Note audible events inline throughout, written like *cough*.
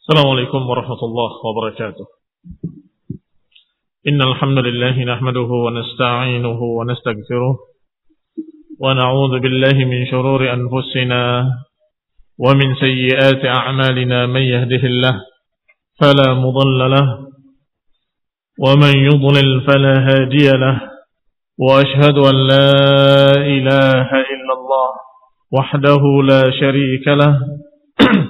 السلام عليكم ورحمة الله وبركاته. إن الحمد لله نحمده ونستعينه ونستغفره ونعوذ بالله من شرور أنفسنا ومن سيئات أعمالنا من يهده الله فلا مضل له ومن يضلل فلا هادي له وأشهد أن لا إله إلا الله وحده لا شريك له *clears throat*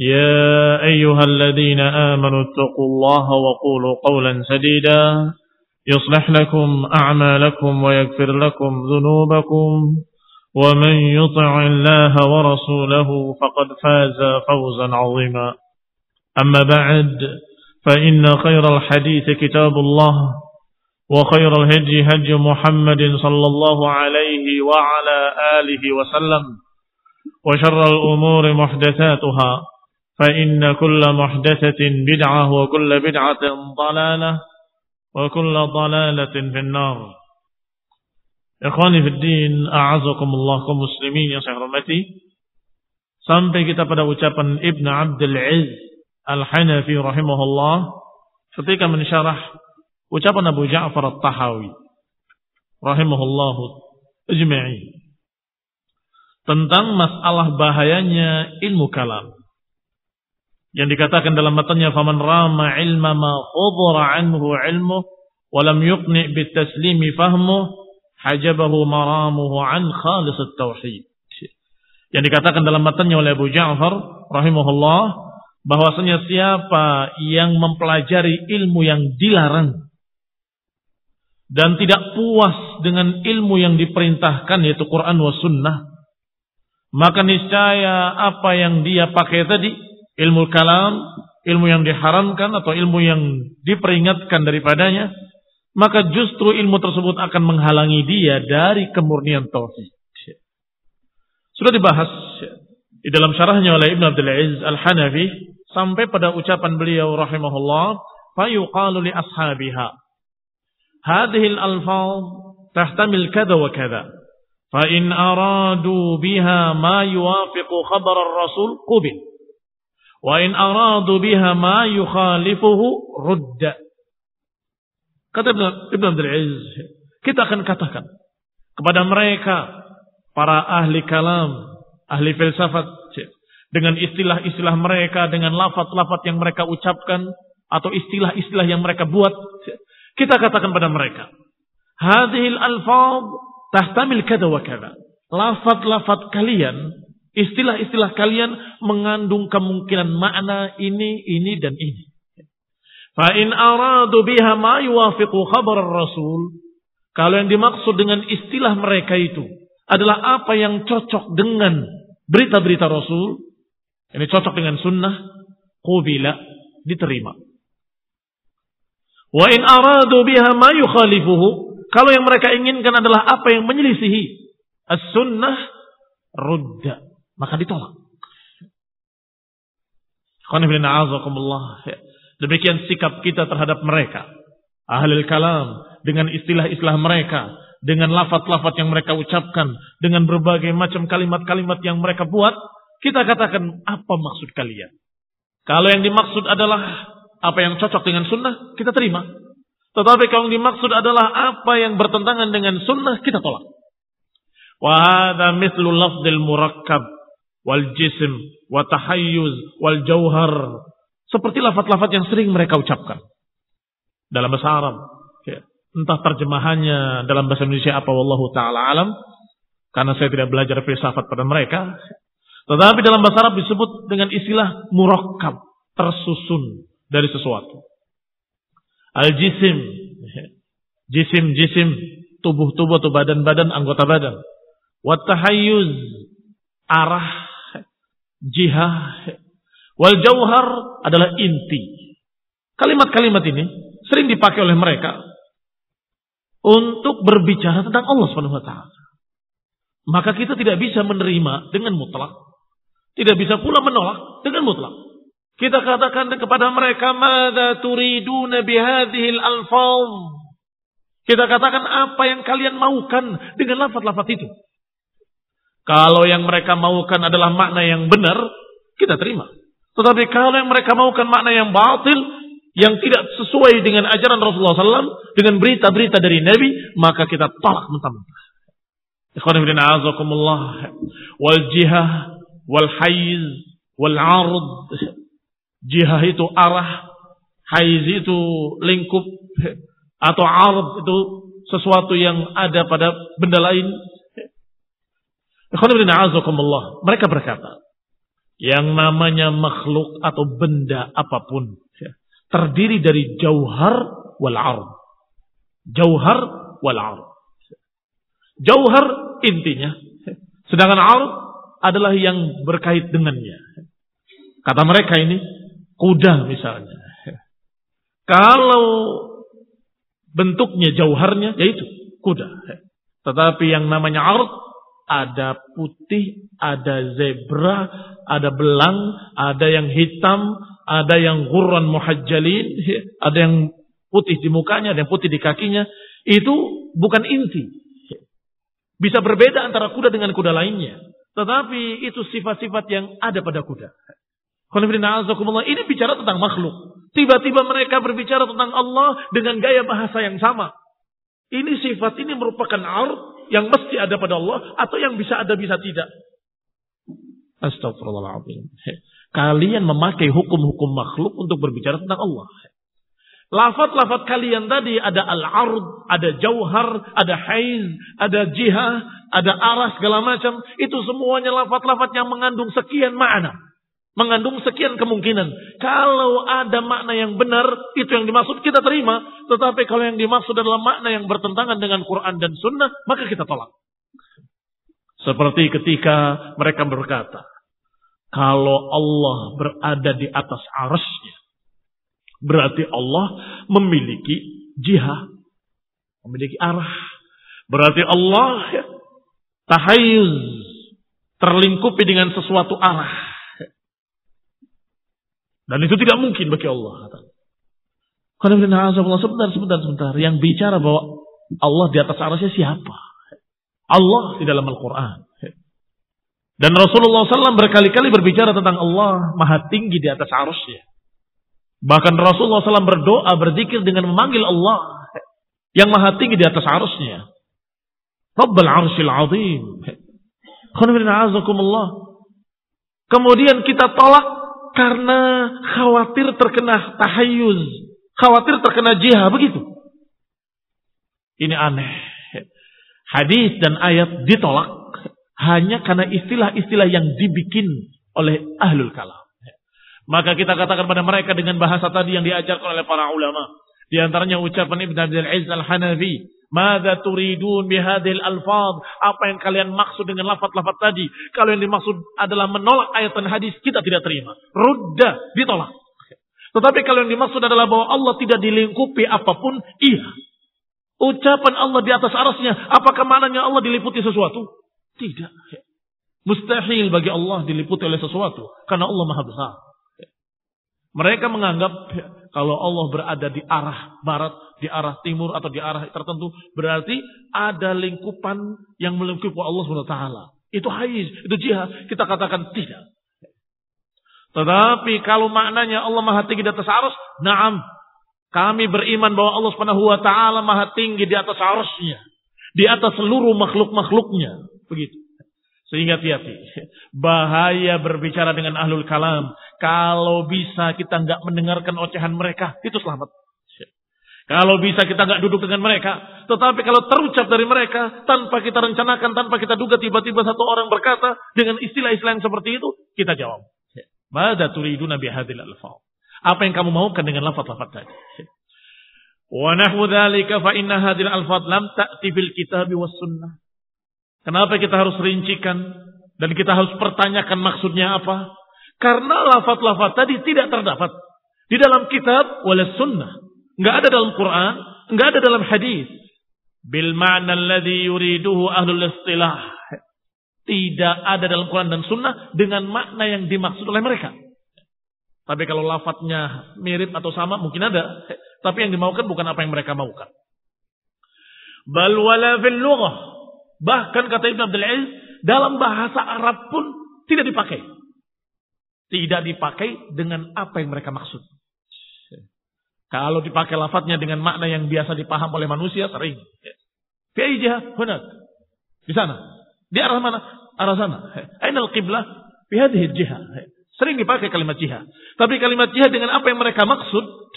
يا أيها الذين آمنوا اتقوا الله وقولوا قولا سديدا يصلح لكم أعمالكم ويغفر لكم ذنوبكم ومن يطع الله ورسوله فقد فاز فوزا عظيما. أما بعد فإن خير الحديث كتاب الله وخير الهدي هدي محمد صلى الله عليه وعلى آله وسلم وشر الأمور محدثاتها. فإن كل محدثة بدعة وكل بدعة ضلالة وكل ضلالة في النار Ikhwani fi din, a'azakumullah kaum muslimin yang saya. Sampai kita pada ucapan Ibn Abdul Aziz Al-Hanafi rahimahullah ketika mensyarah ucapan Abu Ja'far At-Tahawi rahimahullah ajma'in tentang masalah bahayanya ilmu kalam. Yang dikatakan dalam matanya faman rama ilma ma khudra anhu ilmu wa lam yuqni bitaslimi fahmu hajabahu maramuhu an khalis tauhid. Yang dikatakan dalam matanya oleh Abu Ja'far rahimahullah bahwasanya siapa yang mempelajari ilmu yang dilarang dan tidak puas dengan ilmu yang diperintahkan yaitu Quran wa sunnah maka niscaya apa yang dia pakai tadi ilmu kalam ilmu yang diharamkan atau ilmu yang diperingatkan daripadanya maka justru ilmu tersebut akan menghalangi dia dari kemurnian tauhid. Sudah dibahas di dalam syarahnya oleh Ibn Abdul Aziz Al-Hanafi sampai pada ucapan beliau rahimahullah, fayuqalu li ashabiha hadhihi al-alfaz tahtamil kada wa kada fa in aradu biha ma yuwafiqu khabar ar-rasul qubil wa in aradu biha ma yukhalifuhu rudda Kata Ibn Abdul Aziz, kita akan katakan kepada mereka, para ahli kalam, ahli filsafat, dengan istilah-istilah mereka, dengan lafat-lafat yang mereka ucapkan, atau istilah-istilah yang mereka buat, kita katakan pada mereka, hadhil alfad tahtamil kada wa kada. Lafat-lafat kalian, istilah-istilah kalian mengandung kemungkinan makna ini, ini, dan ini. Fa'in aradu biha ma yuwafiqu khabar rasul. Kalau yang dimaksud dengan istilah mereka itu adalah apa yang cocok dengan berita-berita Rasul. Ini cocok dengan sunnah. Qubila. Diterima. Wa in aradu biha ma yukhalifuhu. Kalau yang mereka inginkan adalah apa yang menyelisihi. As-sunnah. Rudda. Maka ditolak. Azakumullah. Demikian sikap kita terhadap mereka. Ahlul kalam dengan istilah-istilah mereka, dengan lafat-lafat yang mereka ucapkan, dengan berbagai macam kalimat-kalimat yang mereka buat, kita katakan apa maksud kalian? Kalau yang dimaksud adalah apa yang cocok dengan sunnah, kita terima. Tetapi kalau yang dimaksud adalah apa yang bertentangan dengan sunnah, kita tolak. Wahada mithlu lafdil murakkab wal jism wa tahayyuz wal jauhar seperti lafat-lafat yang sering mereka ucapkan. Dalam bahasa Arab. Ya. Entah terjemahannya dalam bahasa Indonesia apa wallahu ta'ala alam. Karena saya tidak belajar filsafat pada mereka. Tetapi dalam bahasa Arab disebut dengan istilah murakkab, tersusun dari sesuatu. Al-jisim, jisim-jisim, tubuh-tubuh atau badan-badan, anggota badan. Wattahayyuz, arah, jihah. Wal jauhar adalah inti. Kalimat-kalimat ini sering dipakai oleh mereka untuk berbicara tentang Allah Subhanahu wa taala. Maka kita tidak bisa menerima dengan mutlak. Tidak bisa pula menolak dengan mutlak. Kita katakan kepada mereka, "Mada turiduna bihadhil alfaz?" Kita katakan apa yang kalian maukan dengan lafaz-lafaz itu. Kalau yang mereka maukan adalah makna yang benar, kita terima. Tetapi kalau yang mereka maukan makna yang batil, yang tidak sesuai dengan ajaran Rasulullah SAW, dengan berita-berita dari Nabi, maka kita tolak mentah-mentah. Ikhwanifidin a'azakumullah. Wal jihah, wal haiz, wal ard. Jihah itu arah, haiz itu lingkup, atau ard itu sesuatu yang ada pada benda lain. Mereka berkata, yang namanya makhluk atau benda apa pun terdiri dari jauhar wal ard. Jauhar wal ard. Jauhar intinya. Sedangkan arud adalah yang berkait dengannya. Kata mereka ini, kuda misalnya. Kalau bentuknya jauharnya, yaitu kuda. Tetapi yang namanya arud, ada putih, ada zebra, ada belang, ada yang hitam, ada yang gurran muhajjalin, ada yang putih di mukanya, ada yang putih di kakinya. Itu bukan inti. Bisa berbeda antara kuda dengan kuda lainnya. Tetapi itu sifat-sifat yang ada pada kuda. Ini bicara tentang makhluk. Tiba-tiba mereka berbicara tentang Allah dengan gaya bahasa yang sama. Ini sifat ini merupakan art yang mesti ada pada Allah atau yang bisa ada bisa tidak. Astagfirullahaladzim. Kalian memakai hukum-hukum makhluk untuk berbicara tentang Allah. Lafat-lafat kalian tadi ada al-ard, ada jauhar, ada haiz, ada jihah, ada arah segala macam. Itu semuanya lafat-lafat yang mengandung sekian makna. Mengandung sekian kemungkinan. Kalau ada makna yang benar, itu yang dimaksud kita terima. Tetapi kalau yang dimaksud adalah makna yang bertentangan dengan Quran dan Sunnah, maka kita tolak. Seperti ketika mereka berkata, kalau Allah berada di atas arasnya, Berarti Allah memiliki jihad. Memiliki arah. Berarti Allah tahayuz. Terlingkupi dengan sesuatu arah. Dan itu tidak mungkin bagi Allah. Sebentar, sebentar, sebentar. Yang bicara bahwa Allah di atas arasnya siapa? Allah di dalam Al-Quran. Dan Rasulullah SAW berkali-kali berbicara tentang Allah maha tinggi di atas arusnya. Bahkan Rasulullah SAW berdoa, berzikir dengan memanggil Allah yang maha tinggi di atas arusnya. Rabbal arshil azim. Kemudian kita tolak karena khawatir terkena tahayyuz. Khawatir terkena jihad. Begitu. Ini aneh. Hadis dan ayat ditolak hanya karena istilah-istilah yang dibikin oleh ahlul kalam. Maka kita katakan pada mereka dengan bahasa tadi yang diajarkan oleh para ulama. Di antaranya ucapan Ibn Abdul Aziz Al-Hanafi. Mada turidun bihadil alfad. Apa yang kalian maksud dengan lafad-lafad tadi. Kalau yang dimaksud adalah menolak ayat dan hadis, kita tidak terima. Rudda, ditolak. Tetapi kalau yang dimaksud adalah bahwa Allah tidak dilingkupi apa pun, iya. Ucapan Allah di atas arasnya, apakah maknanya Allah diliputi sesuatu? Tidak. Mustahil bagi Allah diliputi oleh sesuatu. Karena Allah maha besar. Mereka menganggap kalau Allah berada di arah barat, di arah timur atau di arah tertentu, berarti ada lingkupan yang melingkupi Allah SWT. Itu haiz, itu jihad. Kita katakan tidak. Tetapi kalau maknanya Allah maha tinggi di atas arus, naam. Kami beriman bahwa Allah Subhanahu wa taala maha tinggi di atas arusnya, di atas seluruh makhluk-makhluknya. Begitu. Sehingga hati-hati. Bahaya berbicara dengan ahlul kalam. Kalau bisa kita nggak mendengarkan ocehan mereka, itu selamat. Kalau bisa kita nggak duduk dengan mereka, tetapi kalau terucap dari mereka tanpa kita rencanakan, tanpa kita duga tiba-tiba satu orang berkata dengan istilah-istilah yang seperti itu, kita jawab. Mada turidu nabi hadil alfa. Apa yang kamu maukan dengan lafaz-lafaz tadi? Wa nahwu dzalika fa inna hadil alfaz lam ta'ti fil kitab was sunnah. Kenapa kita harus rincikan dan kita harus pertanyakan maksudnya apa? Karena lafaz-lafaz tadi tidak terdapat di dalam kitab wala sunnah Enggak ada dalam Quran, enggak ada dalam hadis. Bil ma'na alladhi yuriduhu ahlul istilah. Tidak ada dalam Quran dan Sunnah dengan makna yang dimaksud oleh mereka. Tapi kalau lafadznya mirip atau sama mungkin ada. Tapi yang dimaukan bukan apa yang mereka maukan. Bal wala. Bahkan kata Ibn Abdul Aziz, dalam bahasa Arab pun tidak dipakai. Tidak dipakai dengan apa yang mereka maksud. Kalau dipakai lafadznya dengan makna yang biasa dipaham oleh manusia sering. Fi jihah hunat. Di sana. Di arah mana? Arah sana. Ainal qiblah fi hadhihi. Sering dipakai kalimat jihah. Tapi kalimat jihah dengan apa yang mereka maksud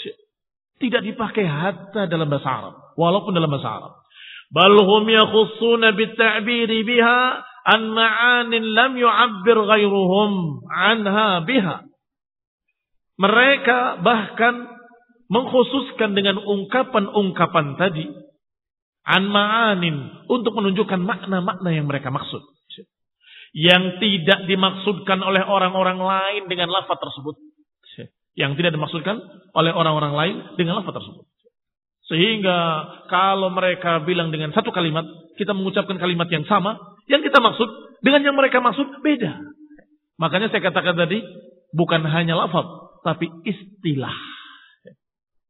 tidak dipakai hatta dalam bahasa Arab, walaupun dalam bahasa Arab. Bal hum yakhussuna bit-ta'biri biha an ma'anin lam yu'abbir ghairuhum anha biha. Mereka bahkan mengkhususkan dengan ungkapan-ungkapan tadi. An ma'anin untuk menunjukkan makna-makna yang mereka maksud. Yang tidak dimaksudkan oleh orang-orang lain dengan lafaz tersebut. Yang tidak dimaksudkan oleh orang-orang lain dengan lafaz tersebut sehingga kalau mereka bilang dengan satu kalimat kita mengucapkan kalimat yang sama yang kita maksud dengan yang mereka maksud beda makanya saya katakan tadi bukan hanya lafaz tapi istilah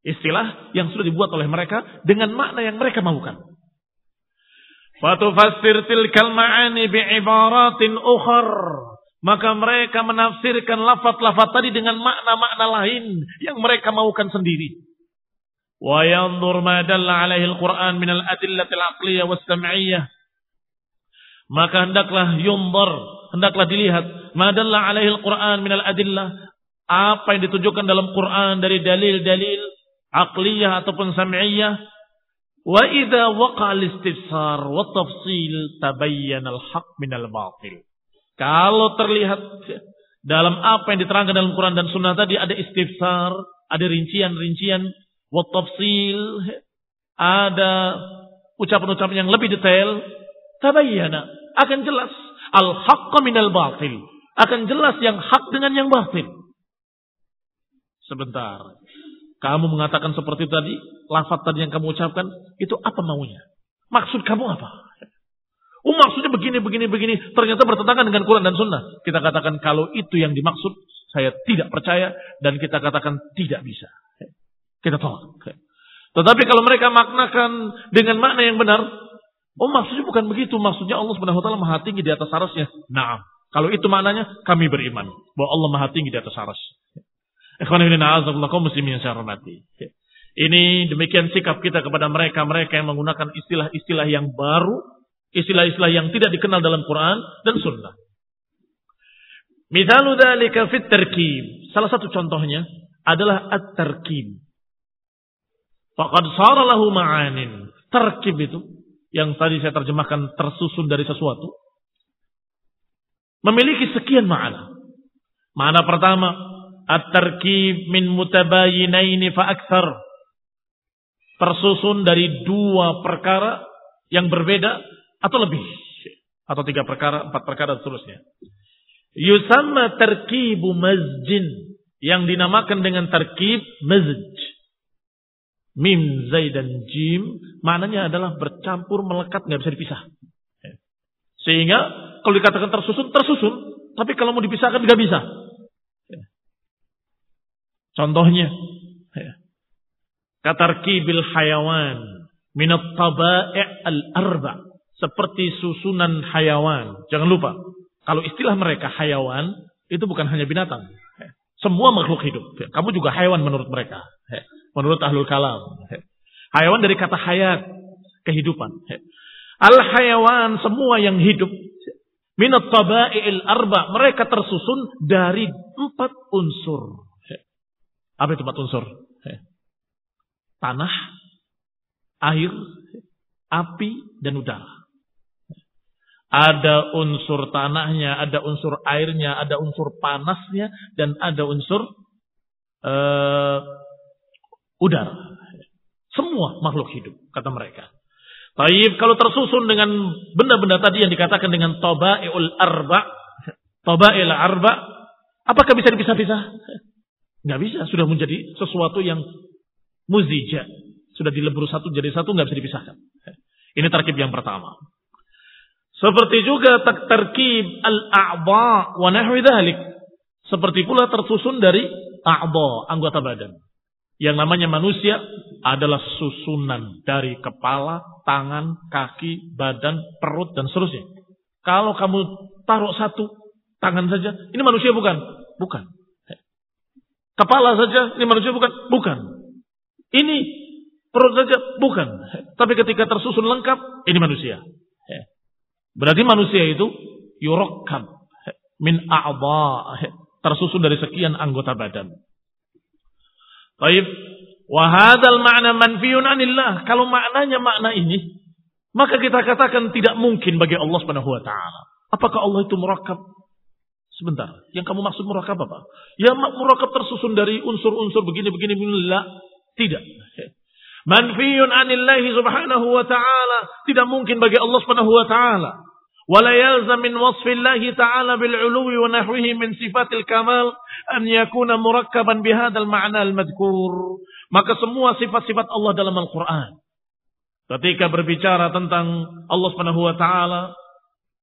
Istilah yang sudah dibuat oleh mereka dengan makna yang mereka mahukan. Fatufassir tilkal ma'ani bi'ibaratin ukhar. Maka mereka menafsirkan lafat-lafat tadi dengan makna-makna lain yang mereka mahukan sendiri. Ma dalla alaihi al-Qur'an min al-adillatil aqliyah was sam'iyah. Maka hendaklah yunzar, hendaklah dilihat ma dalla alaihi al-Qur'an min al-adillah. Apa yang ditunjukkan dalam Quran dari dalil-dalil aqliyah ataupun sam'iyah wa idza waqa al-istifsar wa tafsil tabayyana al-haq min al-batil. Kalau terlihat dalam apa yang diterangkan dalam Quran dan Sunnah tadi ada istifsar ada rincian-rincian wa tafsil ada ucapan-ucapan yang lebih detail tabayyana akan jelas al-haqq min al-batil akan jelas yang hak dengan yang batil sebentar kamu mengatakan seperti tadi, lafaz tadi yang kamu ucapkan, itu apa maunya? Maksud kamu apa? Oh maksudnya begini, begini, begini. Ternyata bertentangan dengan Quran dan Sunnah. Kita katakan kalau itu yang dimaksud, saya tidak percaya. Dan kita katakan tidak bisa. Kita tolak. Tetapi kalau mereka maknakan dengan makna yang benar, oh maksudnya bukan begitu. Maksudnya Allah Subhanahu Wa Taala maha tinggi di atas arasnya. Nah, kalau itu maknanya, kami beriman bahwa Allah maha tinggi di atas aras. Ini demikian sikap kita kepada mereka-mereka yang menggunakan istilah-istilah yang baru, istilah-istilah yang tidak dikenal dalam Quran dan Sunnah. Mithalu dzalika fit tarkib. Salah satu contohnya adalah at-tarkib. Faqad sara lahu ma'anin. Tarkib itu yang tadi saya terjemahkan tersusun dari sesuatu memiliki sekian makna. Makna pertama, At-tarkib min mutabayinaini fa akthar. Tersusun dari dua perkara yang berbeda atau lebih. Atau tiga perkara, empat perkara dan seterusnya. Yusamma tarkibu mazjin. Yang dinamakan dengan tarkib mazj. Mim, zai, dan jim. Maknanya adalah bercampur, melekat, nggak bisa dipisah. Sehingga kalau dikatakan tersusun, tersusun. Tapi kalau mau dipisahkan nggak bisa. Contohnya, ya. katarkibil hayawan minat tabai' al-arba seperti susunan hayawan. Jangan lupa, kalau istilah mereka hayawan itu bukan hanya binatang. Semua makhluk hidup. Kamu juga hayawan menurut mereka. Menurut ahlul kalam. Hayawan dari kata hayat, kehidupan. Al-hayawan semua yang hidup minat taba'i'il arba mereka tersusun dari empat unsur apa itu empat unsur? Tanah, air, api, dan udara. Ada unsur tanahnya, ada unsur airnya, ada unsur panasnya, dan ada unsur uh, udara. Semua makhluk hidup, kata mereka. Taib kalau tersusun dengan benda-benda tadi yang dikatakan dengan toba'il arba, toba'il arba, apakah bisa dipisah-pisah? Nggak bisa, sudah menjadi sesuatu yang muzija. Sudah dilebur satu jadi satu, nggak bisa dipisahkan. Ini terkib yang pertama. Seperti juga terkib al-a'ba wa nahwi dhalik. Seperti pula tersusun dari a'ba, anggota badan. Yang namanya manusia adalah susunan dari kepala, tangan, kaki, badan, perut, dan seterusnya. Kalau kamu taruh satu tangan saja, ini manusia bukan? Bukan. Kepala saja, ini manusia bukan? Bukan. Ini perut saja, bukan. Tapi ketika tersusun lengkap, ini manusia. Berarti manusia itu yurokkab min a'ba tersusun dari sekian anggota badan. Baik. Wahadal makna manfiun anillah. Kalau maknanya makna ini, maka kita katakan tidak mungkin bagi Allah Subhanahu wa taala. Apakah Allah itu murakab? Sebentar, yang kamu maksud murakab apa? Ya murakab tersusun dari unsur-unsur begini-begini begini. Tidak. Manfiun anillahi subhanahu wa ta'ala. Tidak mungkin bagi Allah subhanahu wa ta'ala. ولا يلزم من وصف الله تعالى بالعلو ونحوه من صفات الكمال أن يكون مركبا بهذا المعنى المذكور maka semua sifat-sifat Allah dalam Al-Quran ketika berbicara tentang Allah Subhanahu wa taala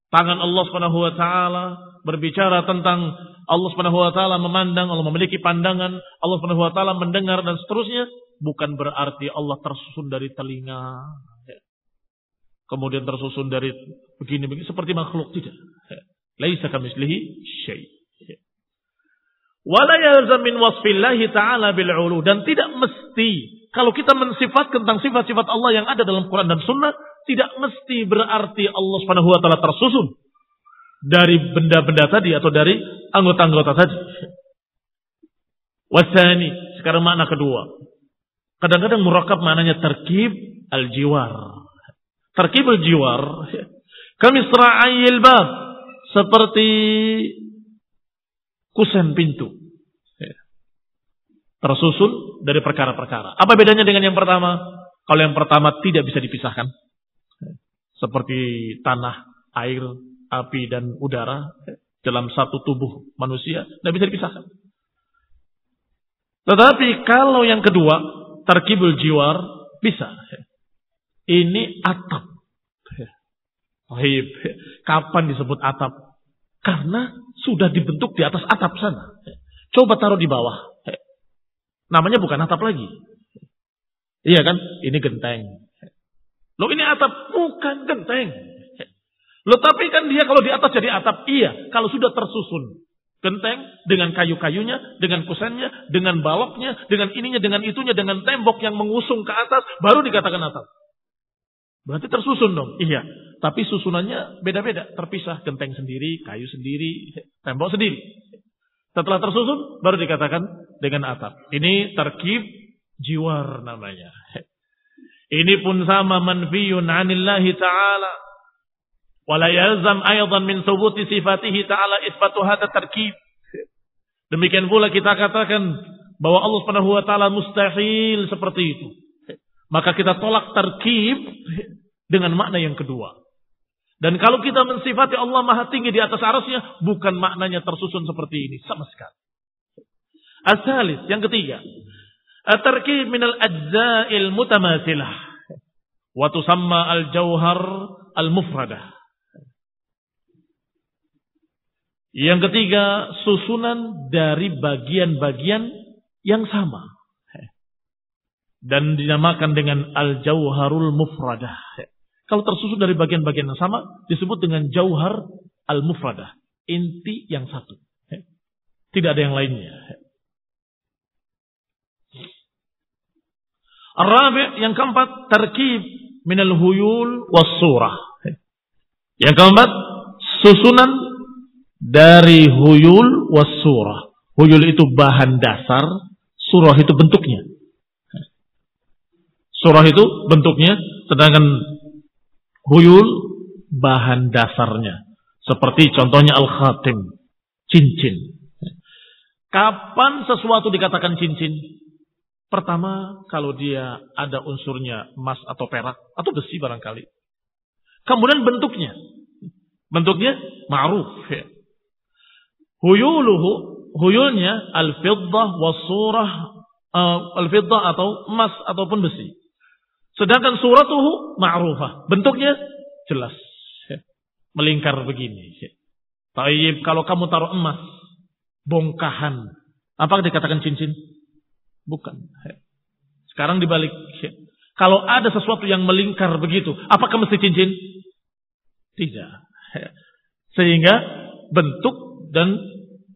tangan Allah Subhanahu wa taala berbicara tentang Allah Subhanahu wa taala memandang Allah memiliki pandangan Allah Subhanahu wa taala mendengar dan seterusnya bukan berarti Allah tersusun dari telinga kemudian tersusun dari begini-begini seperti makhluk tidak. Laisa kamislihi syai. Wala yalzam min wasfillahi ta'ala bil ulu dan tidak mesti kalau kita mensifatkan tentang sifat-sifat Allah yang ada dalam Quran dan Sunnah tidak mesti berarti Allah Subhanahu wa taala tersusun dari benda-benda tadi atau dari anggota-anggota tadi. Wasani, sekarang makna kedua. Kadang-kadang murakab maknanya terkib al-jiwar. Terkibul jiwar. Kami sera'ayil bab. Seperti kusen pintu. Tersusun dari perkara-perkara. Apa bedanya dengan yang pertama? Kalau yang pertama tidak bisa dipisahkan. Seperti tanah, air, api, dan udara. Dalam satu tubuh manusia. Tidak bisa dipisahkan. Tetapi kalau yang kedua, terkibul jiwar, bisa. Ini atap. Baik. Kapan disebut atap? Karena sudah dibentuk di atas atap sana. Coba taruh di bawah. Namanya bukan atap lagi. Iya kan? Ini genteng. Loh ini atap? Bukan genteng. Loh tapi kan dia kalau di atas jadi atap. Iya. Kalau sudah tersusun. Genteng dengan kayu-kayunya, dengan kusennya, dengan baloknya, dengan ininya, dengan itunya, dengan tembok yang mengusung ke atas, baru dikatakan atap. Berarti tersusun dong. Iya. Tapi susunannya beda-beda. Terpisah. Genteng sendiri, kayu sendiri, tembok sendiri. Setelah tersusun, baru dikatakan dengan atap. Ini terkib jiwar namanya. Ini pun sama manfiyun anillahi ta'ala. Wala yalzam aydan min subuti sifatihi ta'ala isbatu hadha terkib. Demikian pula kita katakan bahwa Allah Subhanahu wa taala mustahil seperti itu. Maka kita tolak terkib dengan makna yang kedua. Dan kalau kita mensifati Allah maha tinggi di atas arasnya, bukan maknanya tersusun seperti ini. Sama sekali. Asalis, yang ketiga. At-tarkib minal ajza'il mutamasilah. Wa tusamma al-jauhar al-mufradah. Yang ketiga, susunan dari bagian-bagian yang sama dan dinamakan dengan al-jauharul mufradah. Kalau tersusun dari bagian-bagian yang sama disebut dengan jauhar al-mufradah, inti yang satu. Tidak ada yang lainnya. Arabi yang keempat terkib minal huyul was surah. Yang keempat susunan dari huyul was surah. Huyul itu bahan dasar, surah itu bentuknya Surah itu bentuknya, sedangkan huyul bahan dasarnya. Seperti contohnya al-khatim, cincin. Kapan sesuatu dikatakan cincin? Pertama, kalau dia ada unsurnya emas atau perak atau besi barangkali. Kemudian bentuknya. Bentuknya ma'ruf. Ya. Huyuluhu, huyulnya al-fiddah surah uh, al-fiddah atau emas ataupun besi. Sedangkan suratuhu ma'rufah. Bentuknya jelas. Melingkar begini. Taib kalau kamu taruh emas, bongkahan. Apa dikatakan cincin? Bukan. Sekarang dibalik. Kalau ada sesuatu yang melingkar begitu, apakah mesti cincin? Tidak. Sehingga bentuk dan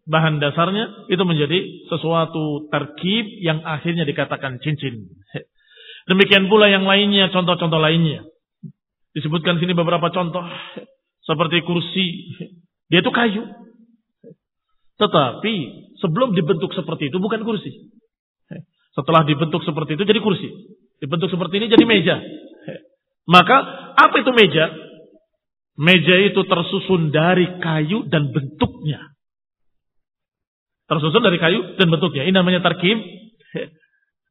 bahan dasarnya itu menjadi sesuatu terkib yang akhirnya dikatakan cincin. Demikian pula yang lainnya, contoh-contoh lainnya. Disebutkan sini beberapa contoh seperti kursi. Dia itu kayu. Tetapi sebelum dibentuk seperti itu bukan kursi. Setelah dibentuk seperti itu jadi kursi. Dibentuk seperti ini jadi meja. Maka apa itu meja? Meja itu tersusun dari kayu dan bentuknya. Tersusun dari kayu dan bentuknya. Ini namanya tarkib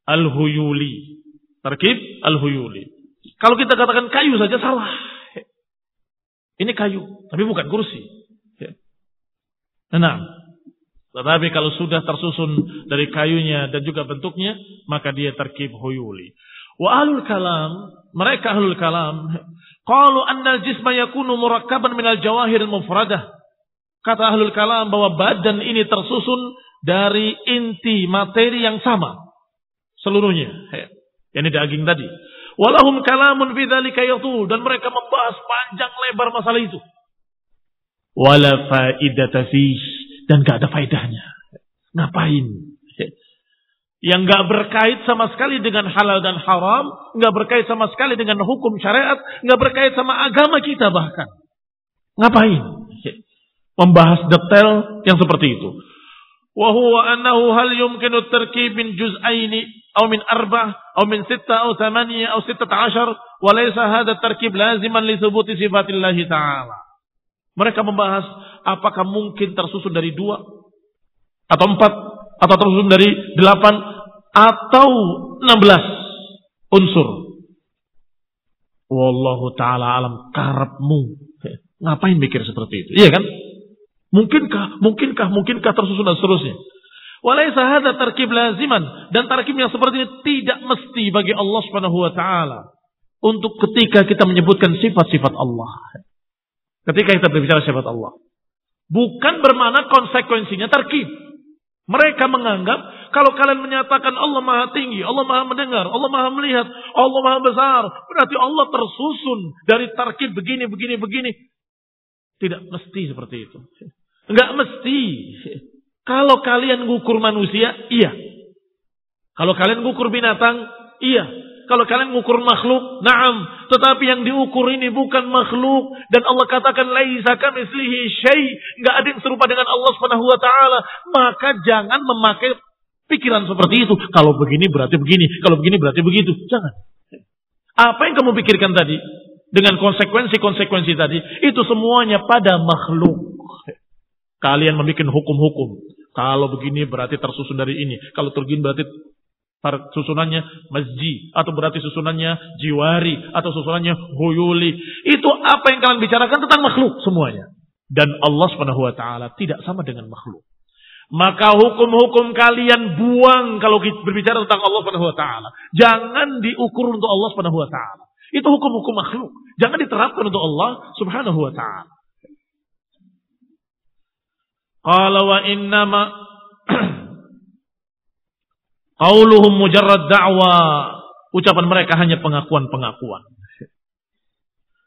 al-huyuli. Tarkib al-huyuli. Kalau kita katakan kayu saja salah. Ini kayu, tapi bukan kursi. Nah, tetapi kalau sudah tersusun dari kayunya dan juga bentuknya, maka dia tarkib huyuli. Wa ahlul kalam, mereka ahlul kalam, qalu anna al-jisma yakunu murakkaban minal jawahir mufradah. Kata ahlul kalam bahwa badan ini tersusun dari inti materi yang sama. Seluruhnya. Ini daging tadi. Walahum kalamun fi dzalika dan mereka membahas panjang lebar masalah itu. Wala faidata dan gak ada faedahnya. Ngapain? Yang gak berkait sama sekali dengan halal dan haram, gak berkait sama sekali dengan hukum syariat, gak berkait sama agama kita bahkan. Ngapain? membahas detail yang seperti itu. وهو أنه هل يمكن التركيب من جزئين أو من أربع أو من ستة أو ثمانية أو ستة عشر وليس هذا التركيب لازما لثبوت صفات الله تعالى mereka membahas apakah mungkin tersusun dari dua atau empat atau tersusun dari delapan atau enam belas unsur. Wallahu taala alam karepmu. Ngapain mikir seperti itu? Iya kan? Mungkinkah, mungkinkah, mungkinkah tersusun dan seterusnya. Walaysa hadza tarkib laziman dan tarkib yang seperti ini tidak mesti bagi Allah Subhanahu wa taala untuk ketika kita menyebutkan sifat-sifat Allah. Ketika kita berbicara sifat Allah. Bukan bermakna konsekuensinya tarkib. Mereka menganggap kalau kalian menyatakan Allah maha tinggi, Allah maha mendengar, Allah maha melihat, Allah maha besar. Berarti Allah tersusun dari tarkib begini, begini, begini. Tidak mesti seperti itu. Enggak mesti. Kalau kalian ngukur manusia, iya. Kalau kalian ngukur binatang, iya. Kalau kalian ngukur makhluk, naam. Tetapi yang diukur ini bukan makhluk. Dan Allah katakan, Laisa kamislihi syai. Enggak ada yang serupa dengan Allah subhanahu wa ta'ala. Maka jangan memakai pikiran seperti itu. Kalau begini berarti begini. Kalau begini berarti begitu. Jangan. Apa yang kamu pikirkan tadi? Dengan konsekuensi-konsekuensi tadi. Itu semuanya pada makhluk. Kalian membuat hukum-hukum. Kalau begini berarti tersusun dari ini. Kalau turgin berarti susunannya masjid. Atau berarti susunannya jiwari. Atau susunannya huyuli. Itu apa yang kalian bicarakan tentang makhluk semuanya. Dan Allah ta'ala tidak sama dengan makhluk. Maka hukum-hukum kalian buang kalau berbicara tentang Allah ta'ala. Jangan diukur untuk Allah ta'ala. Itu hukum-hukum makhluk. Jangan diterapkan untuk Allah subhanahu wa ta'ala. Qala wa innama *clears throat* qauluhum mujarrad da'wa. Ucapan mereka hanya pengakuan-pengakuan.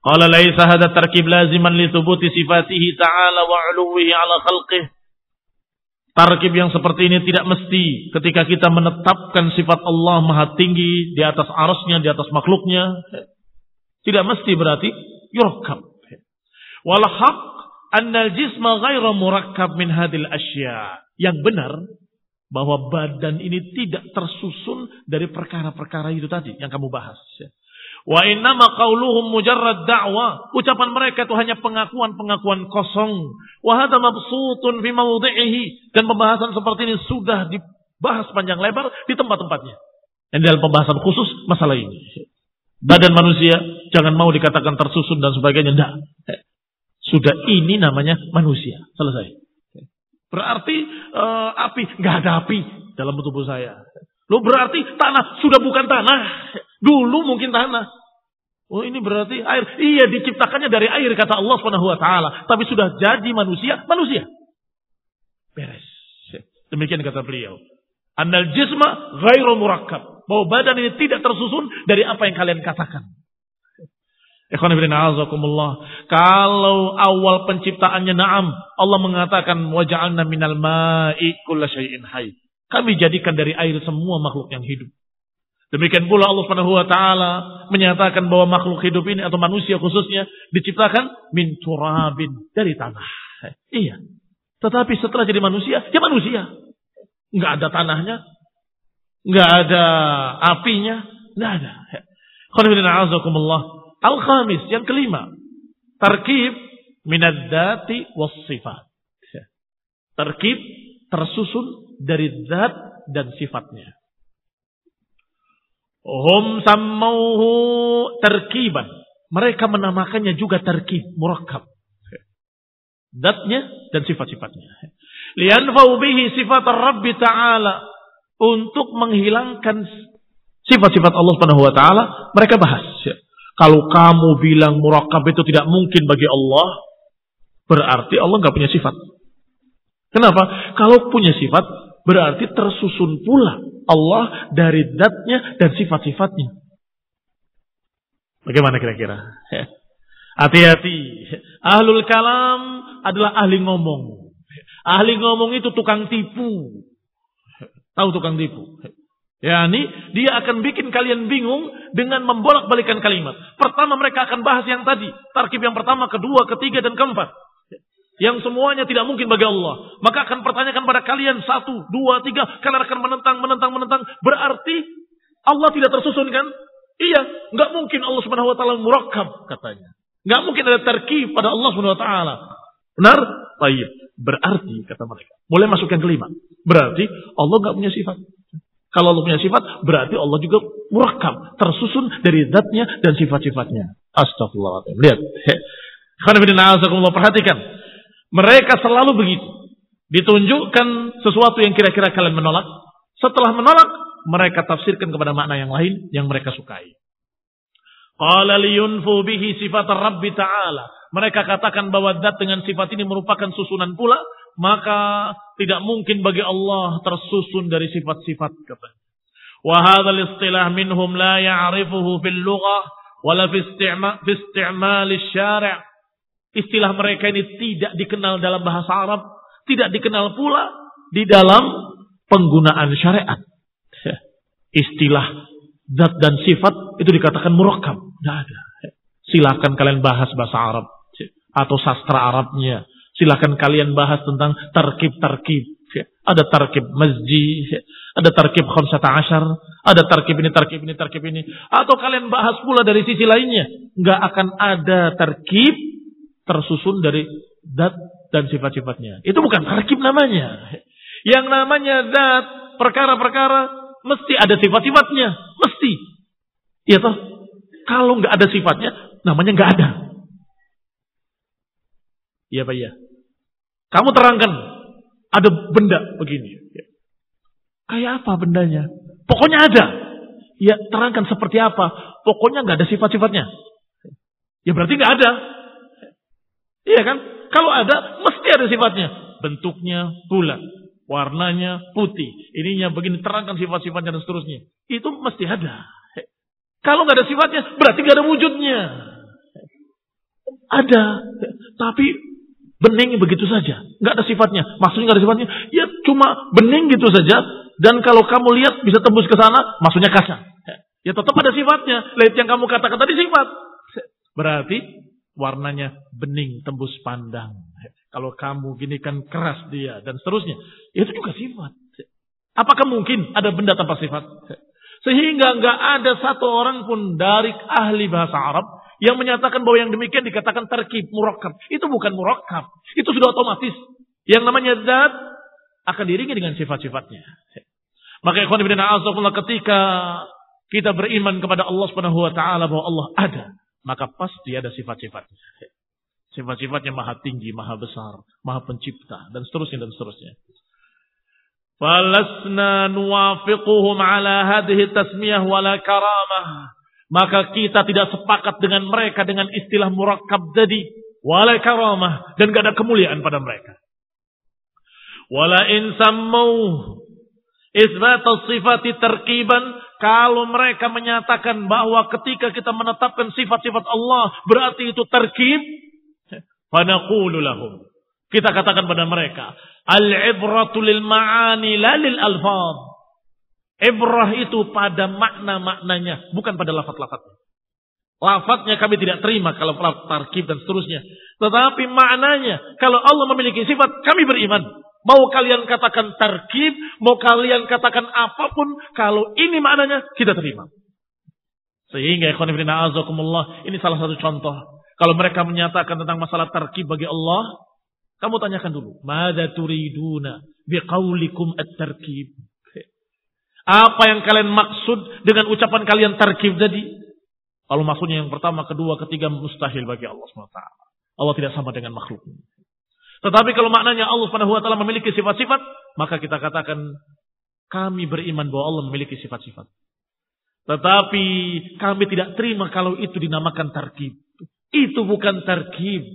Qala laisa hadha tarkib laziman li thubuti sifatihi ta'ala wa 'uluwihi 'ala khalqih. Tarkib yang seperti ini tidak mesti ketika kita menetapkan sifat Allah maha tinggi di atas arasnya, di atas makhluknya. Tidak mesti berarti yurkab. Wal haq annal jisma ghaira murakkab min hadil asya. Yang benar Bahwa badan ini tidak tersusun dari perkara-perkara itu tadi yang kamu bahas. Wa innama qauluhum mujarrad da'wa. Ucapan mereka itu hanya pengakuan-pengakuan kosong. Wa hadha mabsutun fi mawdi'ihi. Dan pembahasan seperti ini sudah dibahas panjang lebar di tempat-tempatnya. Dan dalam pembahasan khusus masalah ini. Badan manusia jangan mau dikatakan tersusun dan sebagainya. Tidak. Sudah ini namanya manusia. Selesai. Berarti uh, api. Nggak ada api dalam tubuh saya. Lo berarti tanah sudah bukan tanah. Dulu mungkin tanah. Oh ini berarti air. Iya diciptakannya dari air kata Allah Subhanahu wa taala, tapi sudah jadi manusia, manusia. Beres. Demikian kata beliau. Annal jisma ghairu murakkab. Bahwa badan ini tidak tersusun dari apa yang kalian katakan. Kalau awal penciptaannya na'am, Allah mengatakan waja'alna minal ma'i kulla syai'in. Kami jadikan dari air semua makhluk yang hidup. Demikian pula Allah Subhanahu wa taala menyatakan bahwa makhluk hidup ini atau manusia khususnya diciptakan min turabin dari tanah. Iya. Tetapi setelah jadi manusia, ya manusia. Enggak ada tanahnya, enggak ada apinya, enggak ada. Al-khamis yang kelima, tarkib minad-dati was sifat. Tarkib tersusun dari zat dan sifatnya. Hum sammauhu terkiban. Mereka menamakannya juga terkib, murakkab. Zatnya dan sifat-sifatnya. Lianfau bihi sifat Rabbi Ta'ala. Untuk menghilangkan sifat-sifat Allah Subhanahu wa taala, mereka bahas. Kalau kamu bilang murakkab itu tidak mungkin bagi Allah, berarti Allah nggak punya sifat. Kenapa? Kalau punya sifat, berarti tersusun pula Allah dari datnya dan sifat-sifatnya. Bagaimana kira-kira? *laughs* Hati-hati. Ahlul kalam adalah ahli ngomong. Ahli ngomong itu tukang tipu. Tahu tukang tipu? Ya, ini dia akan bikin kalian bingung dengan membolak-balikan kalimat. Pertama mereka akan bahas yang tadi. Tarkib yang pertama, kedua, ketiga, dan keempat. Yang semuanya tidak mungkin bagi Allah. Maka akan pertanyakan pada kalian satu, dua, tiga. Kalian akan menentang, menentang, menentang. Berarti Allah tidak tersusun kan? Iya, nggak mungkin Allah Subhanahu Wa Taala murakab katanya. Nggak mungkin ada terkib pada Allah Subhanahu Wa Taala. Benar? Baik. Berarti kata mereka. Boleh masuk yang kelima. Berarti Allah nggak punya sifat. Kalau Allah punya sifat, berarti Allah juga murakab, tersusun dari zatnya dan sifat-sifatnya. Astagfirullahaladzim. Lihat. Perhatikan. Mereka selalu begitu. Ditunjukkan sesuatu yang kira-kira kalian menolak. Setelah menolak, mereka tafsirkan kepada makna yang lain yang mereka sukai. Qala liyunfu sifat Rabbi Ta'ala. Mereka katakan bahwa zat dengan sifat ini merupakan susunan pula. Maka tidak mungkin bagi Allah tersusun dari sifat-sifat katanya. Istilah minhum la ya'rifuhu fil lughah wala fi isti'mal Istilah mereka ini tidak dikenal dalam bahasa Arab, tidak dikenal pula di dalam penggunaan syariat. *laughs* Istilah zat dan sifat itu dikatakan murakab. Tidak ada. Silahkan kalian bahas bahasa Arab atau sastra Arabnya. Silahkan kalian bahas tentang tarkib-tarkib. Ada tarkib masjid, ada tarkib khamsata asyar, ada tarkib ini, tarkib ini, tarkib ini. Atau kalian bahas pula dari sisi lainnya. Nggak akan ada tarkib tersusun dari zat dan sifat-sifatnya. Itu bukan tarkib namanya. Yang namanya zat, perkara-perkara, mesti ada sifat-sifatnya. Mesti. Ya toh? Kalau nggak ada sifatnya, namanya nggak ada. Iya Pak ya. Kamu terangkan, ada benda begini. Kayak apa bendanya? Pokoknya ada. Ya terangkan seperti apa. Pokoknya nggak ada sifat-sifatnya. Ya berarti nggak ada. Iya kan? Kalau ada, mesti ada sifatnya. Bentuknya bulat. Warnanya putih. Ininya begini terangkan sifat-sifatnya dan seterusnya. Itu mesti ada. Kalau nggak ada sifatnya, berarti nggak ada wujudnya. Ada. Tapi bening begitu saja. Nggak ada sifatnya. Maksudnya nggak ada sifatnya. Ya cuma bening gitu saja. Dan kalau kamu lihat bisa tembus ke sana, maksudnya kasar. Ya tetap ada sifatnya. Lihat yang kamu katakan tadi sifat. Berarti warnanya bening tembus pandang. Kalau kamu gini kan keras dia dan seterusnya. Itu juga sifat. Apakah mungkin ada benda tanpa sifat? Sehingga nggak ada satu orang pun dari ahli bahasa Arab yang menyatakan bahwa yang demikian dikatakan terkib, murakkab. Itu bukan murakkab. Itu sudah otomatis. Yang namanya zat akan diringi dengan sifat-sifatnya. Maka ikhwan ibn a'azakullah ketika kita beriman kepada Allah Subhanahu wa taala bahwa Allah ada, maka pasti ada sifat-sifatnya. Sifat-sifatnya maha tinggi, maha besar, maha pencipta dan seterusnya dan seterusnya. Falasna nuwafiquhum ala hadhihi tasmiyah wala karamah. Maka kita tidak sepakat dengan mereka dengan istilah murakkab tadi. Wala karamah. Dan gak ada kemuliaan pada mereka. Wala in sammau isbat sifati terkiban. Kalau mereka menyatakan bahwa ketika kita menetapkan sifat-sifat Allah berarti itu terkib. Fanaqulu. Kita katakan pada mereka, al-ibratu lil ma'ani la lil alfaz. Ibrah itu pada makna-maknanya, bukan pada lafaz-lafaznya. Lafaznya kami tidak terima kalau tarkib dan seterusnya. Tetapi maknanya, kalau Allah memiliki sifat, kami beriman. Mau kalian katakan tarkib, mau kalian katakan apa pun, kalau ini maknanya, kita terima. Sehingga ikhwan ini salah satu contoh. Kalau mereka menyatakan tentang masalah tarkib bagi Allah, kamu tanyakan dulu, "Mada turiduna biqaulikum at-tarkib?" Apa yang kalian maksud dengan ucapan kalian tarkib tadi? Kalau maksudnya yang pertama, kedua, ketiga mustahil bagi Allah SWT. Allah tidak sama dengan makhluk. Tetapi kalau maknanya Allah SWT memiliki sifat-sifat, maka kita katakan kami beriman bahwa Allah memiliki sifat-sifat. Tetapi kami tidak terima kalau itu dinamakan tarkib. Itu bukan tarkib.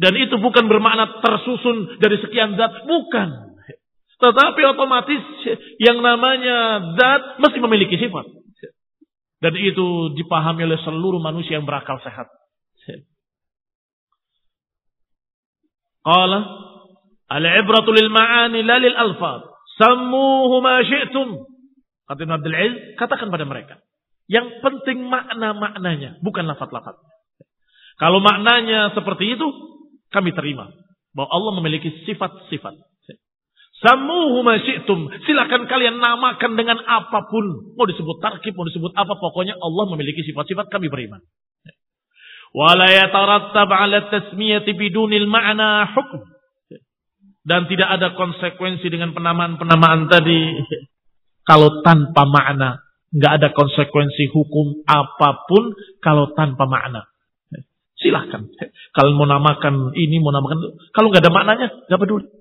Dan itu bukan bermakna tersusun dari sekian zat, bukan. Tetapi otomatis yang namanya zat mesti memiliki sifat. Dan itu dipahami oleh seluruh manusia yang berakal sehat. Qala al-ibratu lil ma'ani la lil alfaz. Sammuhu ma syi'tum. Kata Ibn Abdul Aziz, katakan pada mereka. Yang penting makna-maknanya, bukan lafaz-lafaz. Kalau maknanya seperti itu, kami terima bahwa Allah memiliki sifat-sifat. Samuhu masyitum. Silakan kalian namakan dengan apa pun. Mau disebut tarkib, mau disebut apa. Pokoknya Allah memiliki sifat-sifat kami beriman. Ala hukum. Dan tidak ada konsekuensi dengan penamaan-penamaan tadi. Kalau tanpa makna. Nggak ada konsekuensi hukum apa pun kalau tanpa makna. Silahkan. Kalau mau namakan ini, mau namakan itu. Kalau nggak ada maknanya, nggak peduli.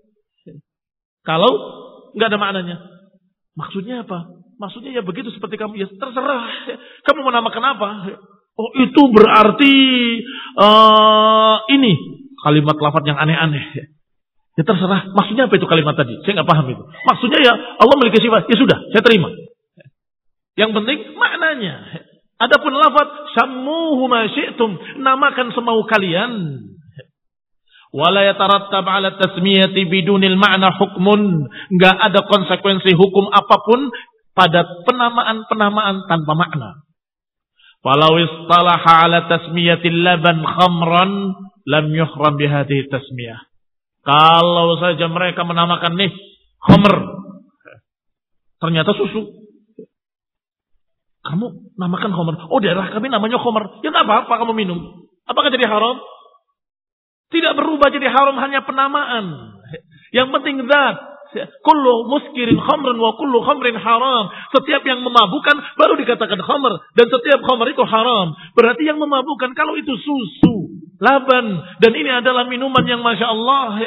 Kalau nggak ada maknanya. Maksudnya apa? Maksudnya ya begitu seperti kamu. Ya terserah. Kamu mau namakan apa? Oh itu berarti uh, ini. Kalimat lafaz yang aneh-aneh. Ya terserah. Maksudnya apa itu kalimat tadi? Saya nggak paham itu. Maksudnya ya Allah memiliki sifat. Ya sudah, saya terima. Yang penting maknanya. Adapun ma syi'tum, namakan semau kalian. Wala yatarattab 'ala tasmiyati bidunil ma'na hukmun. Enggak ada konsekuensi hukum apa pun pada penamaan-penamaan tanpa makna. Walau istalaha 'ala tasmiyatil laban khamran lam yuhram bihadhihi tasmiyah. Kalau saja mereka menamakan nih khamr ternyata susu kamu namakan khomer. Oh daerah kami namanya khomer. Ya apa-apa kamu minum. Apakah jadi haram? Tidak berubah jadi haram hanya penamaan. Yang penting zat. Kullu muskirin khamrin wa kullu khamrin haram. Setiap yang memabukkan baru dikatakan khamr. Dan setiap khamr itu haram. Berarti yang memabukkan kalau itu susu, laban. Dan ini adalah minuman yang Masya Allah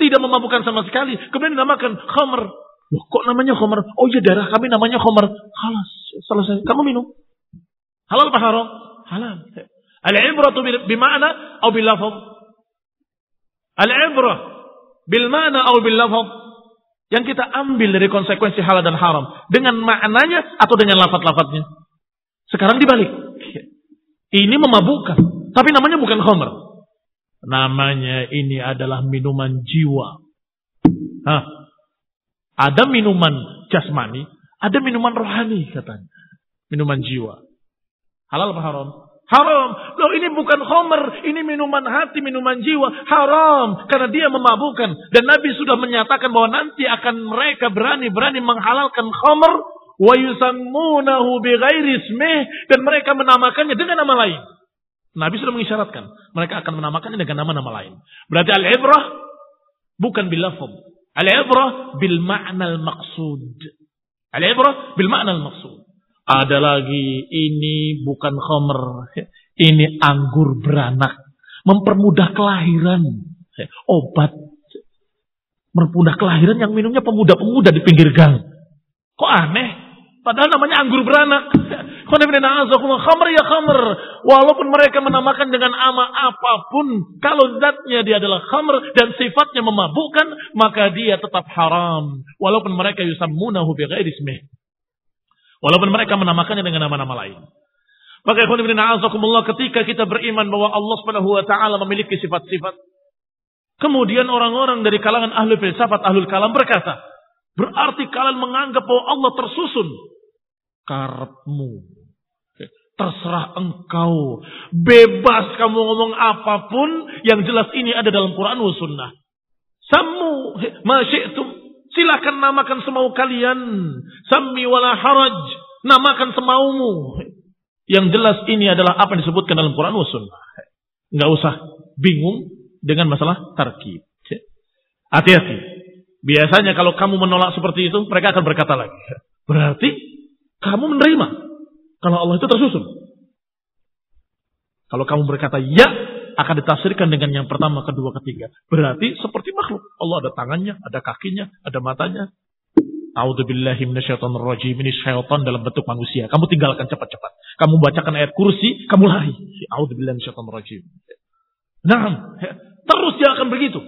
tidak memabukkan sama sekali. Kemudian dinamakan khamr. Loh, kok namanya khamr? Oh iya darah kami namanya khamr. Halas, selesai. Kamu minum. Halal apa haram? Halal. Al-ibratu bima'na atau bil lafaz? Al-ibrah bil ma'na atau bil lafaz? Yang kita ambil dari konsekuensi halal dan haram dengan maknanya atau dengan lafaz-lafaznya. Sekarang dibalik. Ini memabukkan, tapi namanya bukan khamr. Namanya ini adalah minuman jiwa. Hah? Ada minuman jasmani, ada minuman rohani katanya. Minuman jiwa. Halal apa haram? Haram. Loh ini bukan khomer. Ini minuman hati, minuman jiwa. Haram. Karena dia memabukkan. Dan Nabi sudah menyatakan bahwa nanti akan mereka berani-berani menghalalkan ismih. Dan mereka menamakannya dengan nama lain. Nabi sudah mengisyaratkan. Mereka akan menamakannya dengan nama-nama lain. Berarti al-ibrah bukan bil lafaz. Al-ibrah bil ma'na al-maqsud. Al-ibrah bil ma'na al-maqsud. Ada lagi, ini bukan khomer. Ini anggur beranak. Mempermudah kelahiran. Obat. Mempermudah kelahiran yang minumnya pemuda-pemuda di pinggir gang. Kok aneh? Padahal namanya anggur beranak. Khamr ya khamr. Walaupun mereka menamakan dengan ama apa pun. Kalau zatnya dia adalah khamr dan sifatnya memabukkan. Maka dia tetap haram. Walaupun mereka yusammunahu ismih. Walaupun mereka menamakannya dengan nama-nama lain. Maka ikhwan ibn a'azakumullah ketika kita beriman bahwa Allah Subhanahu wa taala memiliki sifat-sifat. Kemudian orang-orang dari kalangan ahli filsafat, ahli kalam berkata, berarti kalian menganggap bahwa Allah tersusun. Karepmu. Terserah engkau. Bebas kamu ngomong apa pun. Yang jelas ini ada dalam Quran wa sunnah. Samu masyi'tum Silakan namakan semau kalian. Sami wala haraj. Namakan semaumu. Yang jelas ini adalah apa yang disebutkan dalam Quran wa sunnah. Nggak usah bingung dengan masalah tarkib. Hati-hati. Biasanya kalau kamu menolak seperti itu, mereka akan berkata lagi. Berarti kamu menerima kalau Allah itu tersusun. Kalau kamu berkata ya, akan ditafsirkan dengan yang pertama, kedua, ketiga. Berarti seperti makhluk. Allah ada tangannya, ada kakinya, ada matanya. A'udzubillahi minasyaitonirrajim. Ini syaitan dalam bentuk manusia. Kamu tinggalkan cepat-cepat. Kamu bacakan ayat kursi, kamu lari. A'udzubillahi minasyaitonirrajim. Nah, terus dia akan begitu.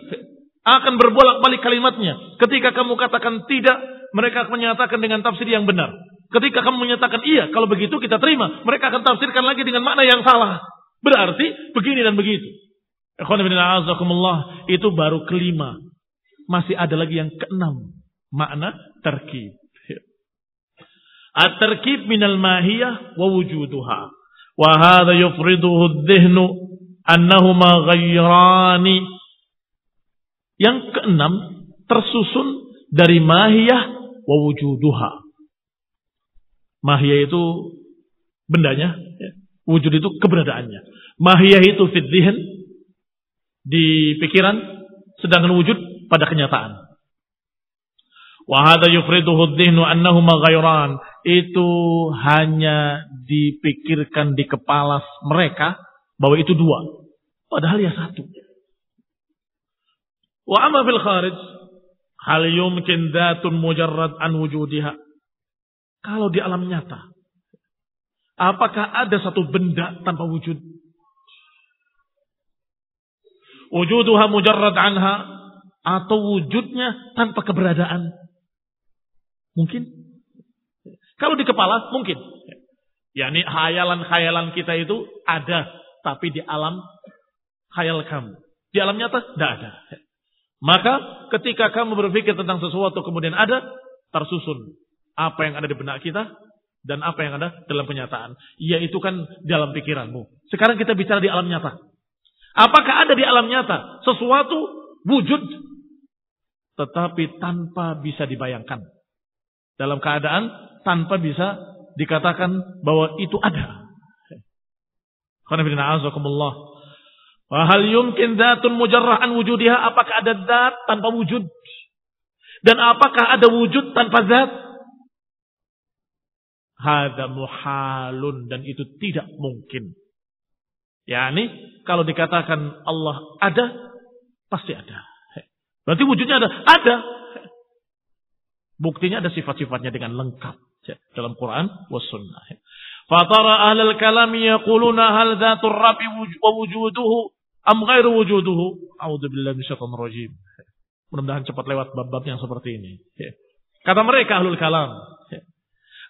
Akan berbolak-balik kalimatnya. Ketika kamu katakan tidak, mereka akan menyatakan dengan tafsir yang benar. Ketika kamu menyatakan iya, kalau begitu kita terima. Mereka akan tafsirkan lagi dengan makna yang salah. Berarti begini dan begitu. Itu baru kelima. Masih ada lagi yang keenam. Makna terkib. At-terkib minal mahiyah wa wujuduha. Wa hadha yufriduhu dhihnu annahuma ghayrani. Yang keenam tersusun dari mahiyah wa wujuduha. Mahiyah itu bendanya, Wujud itu keberadaannya. Mahiyah itu fitzihin di pikiran, sedangkan wujud pada kenyataan. Wahada yufriduhu dhihnu annahuma ghairan. Itu hanya dipikirkan di kepala mereka bahwa itu dua. Padahal ya satu. Wa amma fil kharij hal yumkin dhatun mujarrad an wujudiha. Kalau di alam nyata Apakah ada satu benda tanpa wujud? Wujuduha mujarrad anha atau wujudnya tanpa keberadaan? Mungkin. Kalau di kepala mungkin. yakni khayalan-khayalan kita itu ada tapi di alam khayal kamu. Di alam nyata tidak ada. Maka ketika kamu berpikir tentang sesuatu kemudian ada, tersusun apa yang ada di benak kita dan apa yang ada dalam kenyataan. Ya itu kan dalam pikiranmu. Sekarang kita bicara di alam nyata. Apakah ada di alam nyata sesuatu wujud tetapi tanpa bisa dibayangkan. Dalam keadaan tanpa bisa dikatakan bahwa itu ada. Hal yumkin datun mujarrahan wujudiha. Apakah ada dat tanpa wujud? Dan apakah ada wujud tanpa zat? Hada muhalun dan itu tidak mungkin. Yani kalau dikatakan Allah ada, pasti ada. Berarti wujudnya ada. Ada. Buktinya ada sifat-sifatnya dengan lengkap. Dalam Quran was sunnah. Fatara ahlal kalami yaquluna hal dhatur rabi wa wujuduhu am ghairu wujuduhu. A'udzubillahi minasyaitonir rajim. Mudah-mudahan cepat lewat bab-bab yang seperti ini. Kata mereka ahlul kalam.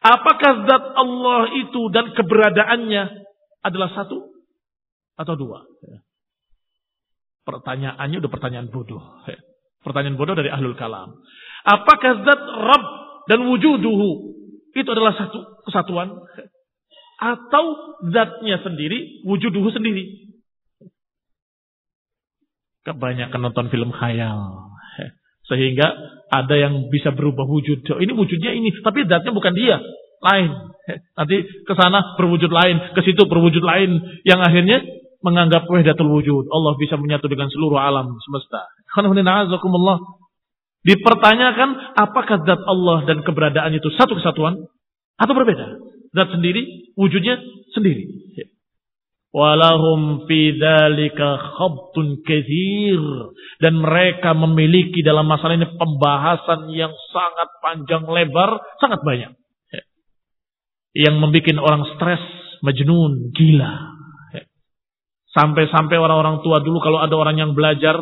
Apakah zat Allah itu dan keberadaannya adalah satu atau dua? Pertanyaannya udah pertanyaan bodoh. Pertanyaan bodoh dari ahlul kalam. Apakah zat Rabb dan wujuduhu itu adalah satu kesatuan? atau zatnya sendiri, wujuduhu sendiri. Kebanyakan nonton film khayal. Sehingga ada yang bisa berubah wujud. Ini wujudnya ini, tapi zatnya bukan dia, lain. Nanti ke sana berwujud lain, ke situ berwujud lain yang akhirnya menganggap wahdatul wujud. Allah bisa menyatu dengan seluruh alam semesta. Dipertanyakan apakah zat Allah dan keberadaan itu satu kesatuan atau berbeda? Zat sendiri, wujudnya sendiri. Walahum fi dzalika khabtun katsir dan mereka memiliki dalam masalah ini pembahasan yang sangat panjang lebar, sangat banyak. Yang membuat orang stres, majnun, gila. Sampai-sampai orang-orang tua dulu kalau ada orang yang belajar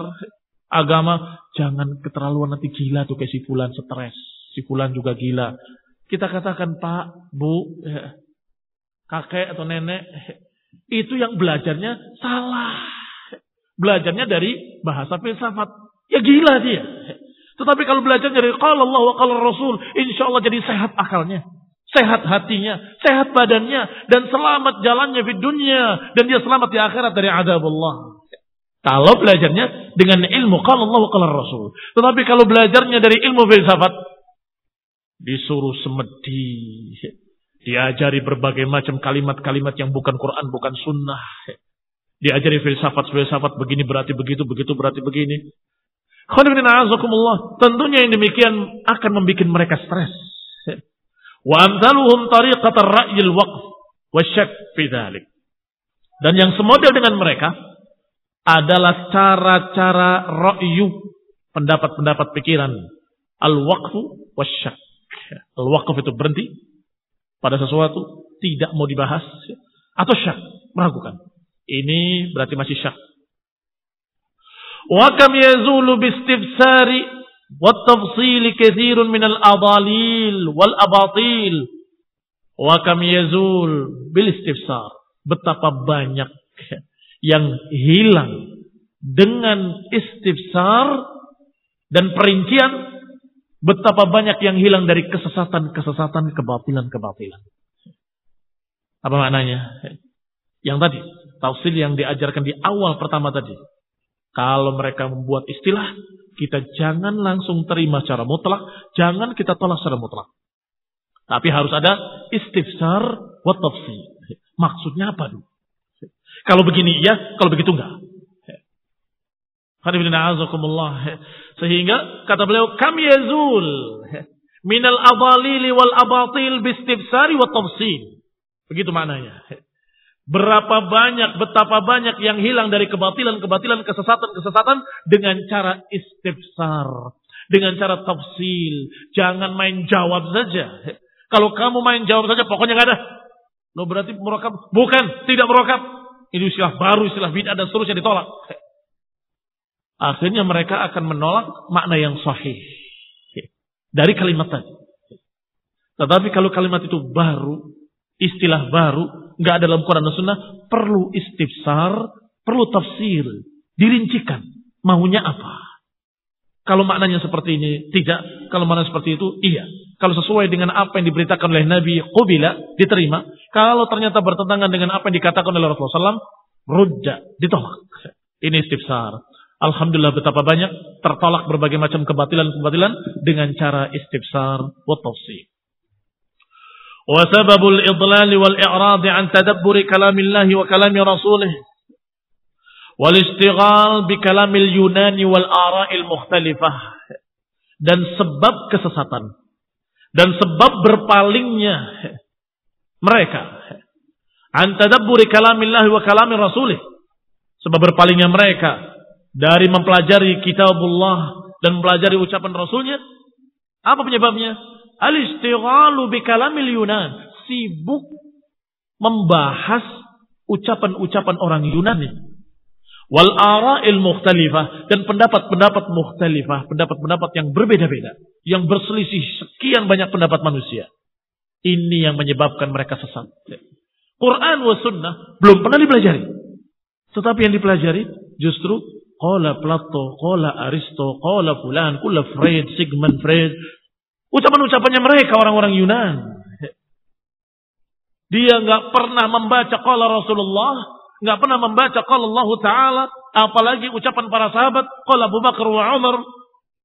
agama, jangan keterlaluan nanti gila tuh kayak si fulan stres. Si fulan juga gila. Kita katakan Pak, Bu, kakek atau nenek, itu yang belajarnya salah. Belajarnya dari bahasa filsafat. Ya gila dia. Tetapi kalau belajar dari kalau Allah wa qala Rasul, insya Allah jadi sehat akalnya. Sehat hatinya, sehat badannya, dan selamat jalannya di dunia. Dan dia selamat di akhirat dari adab Allah. Kalau belajarnya dengan ilmu kalau Allah kalau Rasul. Tetapi kalau belajarnya dari ilmu filsafat disuruh semedi, diajari berbagai macam kalimat-kalimat yang bukan Quran, bukan sunnah. Diajari filsafat-filsafat begini berarti begitu, begitu berarti begini. Tentunya yang demikian akan membuat mereka stres. Wa tariqat ar-ra'yil waqf wa syak fi Dan yang semodel dengan mereka adalah cara-cara ra'yu, pendapat-pendapat pikiran. Al-waqfu wasyak. Al-waqf itu berhenti pada sesuatu, tidak mau dibahas, atau syak, meragukan. Ini berarti masih syak. Wa kam yazulu bistifsari wa tafsili kathirun minal adalil wal abatil. Wa kam yazul bil istifsar. Betapa banyak yang hilang dengan istifsar dan perincian betapa banyak yang hilang dari kesesatan-kesesatan, kebatilan-kebatilan. Apa maknanya? Yang tadi, tafsir yang diajarkan di awal pertama tadi. Kalau mereka membuat istilah, kita jangan langsung terima secara mutlak, jangan kita tolak secara mutlak. Tapi harus ada istifsar wa tafsir. Maksudnya apa dulu? Kalau begini iya, kalau begitu enggak. Sehingga kata beliau kami yazul minal adalili wal abatil bistifsari wa tafsil. Begitu maknanya. Berapa banyak, betapa banyak yang hilang dari kebatilan-kebatilan, kesesatan-kesesatan dengan cara istifsar. Dengan cara tafsil. Jangan main jawab saja. Kalau kamu main jawab saja, pokoknya nggak ada. Lo berarti merokap? Bukan, tidak merokap. Ini istilah baru, istilah bid'ah dan seterusnya ditolak. Akhirnya mereka akan menolak makna yang sahih. Dari kalimat tadi. Tetapi kalau kalimat itu baru, istilah baru, nggak ada dalam Quran dan Sunnah, perlu istifsar, perlu tafsir, dirincikan. Maunya apa? Kalau maknanya seperti ini, tidak. Kalau maknanya seperti itu, iya. Kalau sesuai dengan apa yang diberitakan oleh Nabi Qubila, diterima. Kalau ternyata bertentangan dengan apa yang dikatakan oleh Rasulullah SAW, rujja, ditolak. Ini istifsar. Alhamdulillah betapa banyak tertolak berbagai macam kebatilan-kebatilan dengan cara istifsar wa tafsir. Wa sababul idlal wal i'rad an tadabbur kalamillahi wa kalami rasulih. Wal istighal bi kalamil yunani wal ara'il mukhtalifah. Dan sebab kesesatan. Dan sebab berpalingnya mereka. Antadabburi kalamillahi wa kalami rasulih. Sebab berpalingnya mereka dari mempelajari kitabullah dan mempelajari ucapan rasulnya apa penyebabnya? Al-istighalu bi kalamil yunan. Sibuk membahas ucapan-ucapan orang Yunani wal ara'il mukhtalifah. Dan pendapat-pendapat mukhtalifah. Pendapat-pendapat yang berbeda-beda. Yang berselisih sekian banyak pendapat manusia. Ini yang menyebabkan mereka sesat. Quran wa sunnah belum pernah dipelajari. Tetapi yang dipelajari justru qala Plato, qala Aristo, qala fulan, kula Freud, Sigmund Freud. Ucapan-ucapannya mereka orang-orang Yunan. Dia nggak pernah membaca qala Rasulullah, nggak pernah membaca qala Allah Taala, apalagi ucapan para sahabat qala Abu Bakar wa Umar